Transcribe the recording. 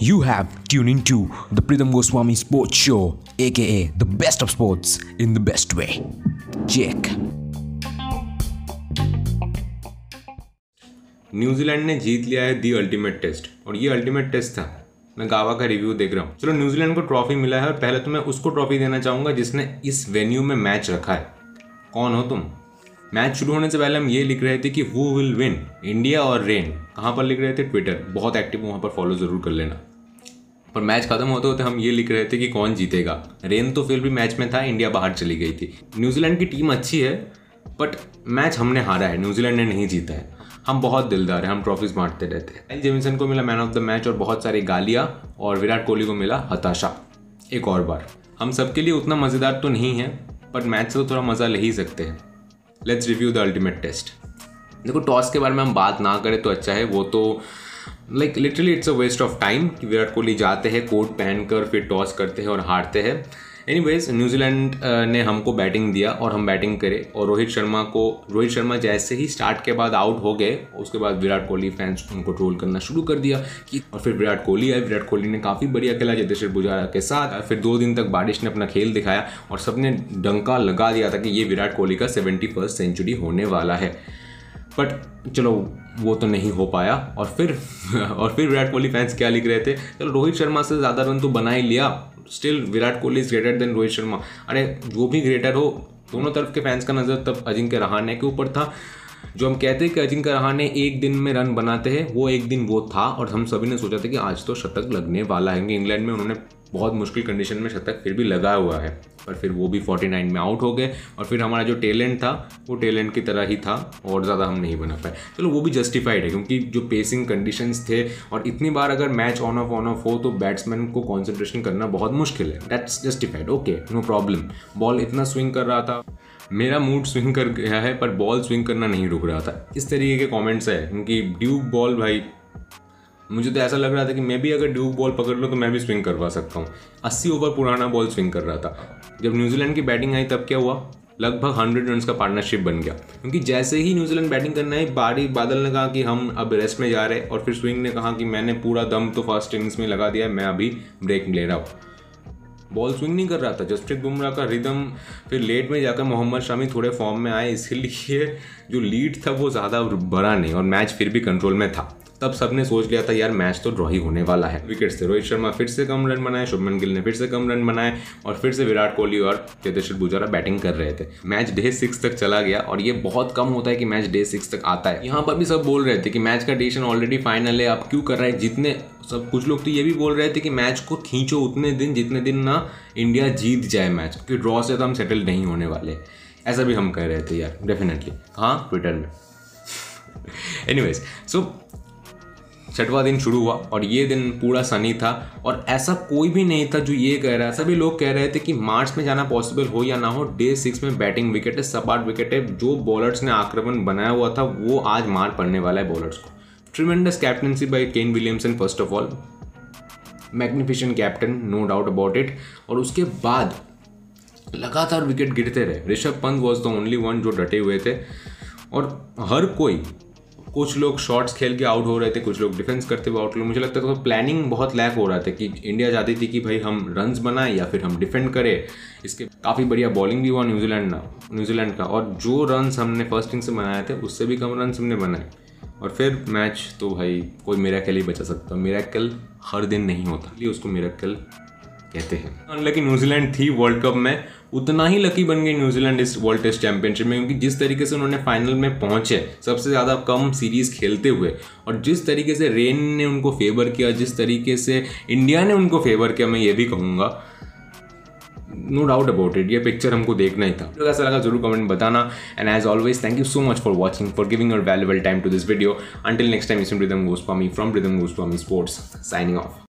You have tuned into the Pritham Goswami Sports Show, aka the best of sports in the best way. Check. New Zealand ने जीत लिया है the ultimate test और ये ultimate test था मैं गावा का रिव्यू देख रहा हूँ चलो न्यूजीलैंड को ट्रॉफी मिला है और पहले तो मैं उसको ट्रॉफी देना चाहूँगा जिसने इस वेन्यू में मैच रखा है कौन हो तुम मैच शुरू होने से पहले हम ये लिख रहे थे कि हु विल विन इंडिया और रेन कहाँ पर लिख रहे थे? ट्विटर बहुत एक्टिव वहाँ पर फॉलो ज़रूर कर लेना। पर मैच खत्म होते होते हम ये लिख रहे थे कि कौन जीतेगा। रेन तो फिर भी मैच में था इंडिया बाहर चली गई थी। न्यूजीलैंड की टीम अच्छी है बट मैच हमने हारा है। न्यूजीलैंड ने नहीं जीता है। हम बहुत दिलदार हैं, हम ट्रॉफीज बांटते रहते हैं। एल जेमिसन को मिला मैन ऑफ़ द मैच और बहुत सारी गालियाँ और विराट कोहली को मिला हताशा। एक और बार। हम सबके लिए उतना मज़ेदार तो नहीं है बट मैच से तो थोड़ा मज़ा ले ही सकते हैं। Let's review the ultimate test देखो टॉस के बारे में हम बात ना करें तो अच्छा है। वो तो like literally it's a waste of time कि विराट कोहली जाते हैं, कोट पहनकर फिर टॉस करते हैं और हारते हैं। एनीवेज न्यूजीलैंड ने हमको बैटिंग दिया और हम बैटिंग करें और रोहित शर्मा को, रोहित शर्मा जैसे ही स्टार्ट के बाद आउट हो गए, उसके बाद विराट कोहली फैंस उनको ट्रोल करना शुरू कर दिया कि, और फिर विराट कोहली आए। विराट कोहली ने काफ़ी बढ़िया खेला चेतेश्वर पुजारा के साथ फिर दो दिन तक बारिश ने अपना खेल दिखाया और सबने डंका लगा दिया था कि ये विराट कोहली का सेवेंटी फ़र्स्ट सेंचुरी होने वाला है। बट चलो, वो तो नहीं हो पाया और फिर और फिर विराट कोहली फैंस क्या लिख रहे थे? चलो, रोहित शर्मा से ज़्यादा रन तो बना ही लिया still Virat Kohli is greater than Rohit Sharma. अरे जो भी ग्रेटर हो, दोनों तरफ़ के फैंस का नज़र तब अजिंक्य रहाणे के ऊपर था। जो हम कहते हैं कि अजिंक्य रहाणे एक दिन में रन बनाते हैं, वो एक दिन वो था और हम सभी ने सोचा था कि आज तो शतक लगने वाला है। क्योंकि इंग्लैंड में उन्होंने बहुत मुश्किल कंडीशन में शतक फिर भी लगा हुआ है, पर फिर वो भी 49 में आउट हो गए और फिर हमारा जो टैलेंट था, वो टैलेंट की तरह ही था और ज़्यादा हम नहीं बना पाए। चलो, वो भी जस्टिफाइड है, क्योंकि जो पेसिंग कंडीशंस थे और इतनी बार अगर match on off on off हो तो बैट्समैन को कॉन्सेंट्रेशन करना बहुत मुश्किल है। That's justified okay no problem ball इतना स्विंग कर रहा था। मेरा मूड स्विंग कर गया है, पर बॉल स्विंग करना नहीं रुक रहा था। इस तरीके के कमेंट्स है क्योंकि ड्यूब बॉल भाई, मुझे तो ऐसा लग रहा था कि मैं भी अगर ड्यूब बॉल पकड़ लूँ तो मैं भी स्विंग करवा सकता हूँ। अस्सी ओवर पुराना बॉल स्विंग कर रहा था। जब न्यूजीलैंड की बैटिंग आई, तब क्या हुआ? लगभग हंड्रेड रन का पार्टनरशिप बन गया। क्योंकि जैसे ही न्यूजीलैंड बैटिंग करना है बारी, बादल ने कहा कि हम अब रेस्ट में जा रहे हैं, और फिर स्विंग ने कहा कि मैंने पूरा दम तो फ़र्स्ट इनिंग्स में लगा दिया मैं अभी ब्रेक ले रहा हूँ। बॉल स्विंग नहीं कर रहा था। जसप्रीत बुमराह का रिदम फिर लेट में जाकर मोहम्मद शामी थोड़े फॉर्म में आए, इसलिए जो लीड था वो ज़्यादा बड़ा नहीं, और मैच फिर भी कंट्रोल में था। तब सबने सोच लिया था, यार, मैच तो ड्रॉ ही होने वाला है। विकेट से रोहित शर्मा फिर से कम रन बनाए, शुभमन गिल ने फिर से कम रन बनाए और फिर से विराट कोहली और चेतेश्वर पुजारा बैटिंग कर रहे थे। मैच डे सिक्स तक चला गया और ये बहुत कम होता है कि मैच डे सिक्स तक आता है। यहाँ पर भी सब बोल रहे थे कि मैच का डिसीज़न ऑलरेडी फाइनल है आप क्यों कर रहे हैं? जितने सब, कुछ लोग तो ये भी बोल रहे थे कि मैच को खींचो उतने दिन, जितने दिन ना इंडिया जीत जाए मैच, क्योंकि ड्रॉ से तो हम सेटल नहीं होने वाले। ऐसा भी हम कह रहे थे यार डेफिनेटली हाँ ट्विटर में। एनीवेज सो छठवा दिन शुरू हुआ और ये दिन पूरा सनी था और ऐसा कोई भी नहीं था जो ये कह रहा है। सभी लोग कह रहे थे कि मार्च में जाना पॉसिबल हो या ना हो डे सिक्स में बैटिंग विकेट है सपाट विकेट है। जो बॉलर्स ने आक्रमण बनाया हुआ था, वो आज मार पड़ने वाला है बॉलर्स को। Tremendous captaincy by Kane Williamson first of all magnificent captain no doubt about it और उसके बाद लगातार विकेट गिरते रहे। Rishabh Pant was the only one जो डटे हुए थे। और हर कोई कुछ लोग शॉट्स खेल के आउट हो रहे थे, कुछ लोग डिफेंस करते हुए आउट हो मुझे लगता था तो प्लानिंग बहुत लैक हो रहा था कि इंडिया चाहती थी कि भाई हम रन्स बनाएँ या फिर हम डिफेंड करें। इसके काफ़ी बढ़िया बॉलिंग भी हुआ न्यूजीलैंड ना, न्यूजीलैंड का। और जो रन्स हमने फ़र्स्ट इनिंग से बनाए थे, उससे भी कम रन्स हमने बनाए। और फिर मैच तो भाई कोई मेरा ही बचा सकता। मेरा हर दिन नहीं होता। उसको मेरा कहते हैं। लेकिन न्यूजीलैंड थी वर्ल्ड कप में उतना ही लकी बन गई न्यूजीलैंड इस वर्ल्ड टेस्ट चैंपियनशिप में, क्योंकि जिस तरीके से उन्होंने फाइनल में पहुँचे, सबसे ज़्यादा कम सीरीज़ खेलते हुए, और जिस तरीके से रेन ने उनको फेवर किया, जिस तरीके से इंडिया ने उनको फेवर किया, मैं ये भी कहूँगा नो डाउट अबाउट इट ये पिक्चर हमको देखना ही था। कैसा लगा, ज़रूर कमेंट बताना and as always thank you so much for watching for giving your valuable time to this video until next time is Ridam Goswami from Ridam Goswami sports signing off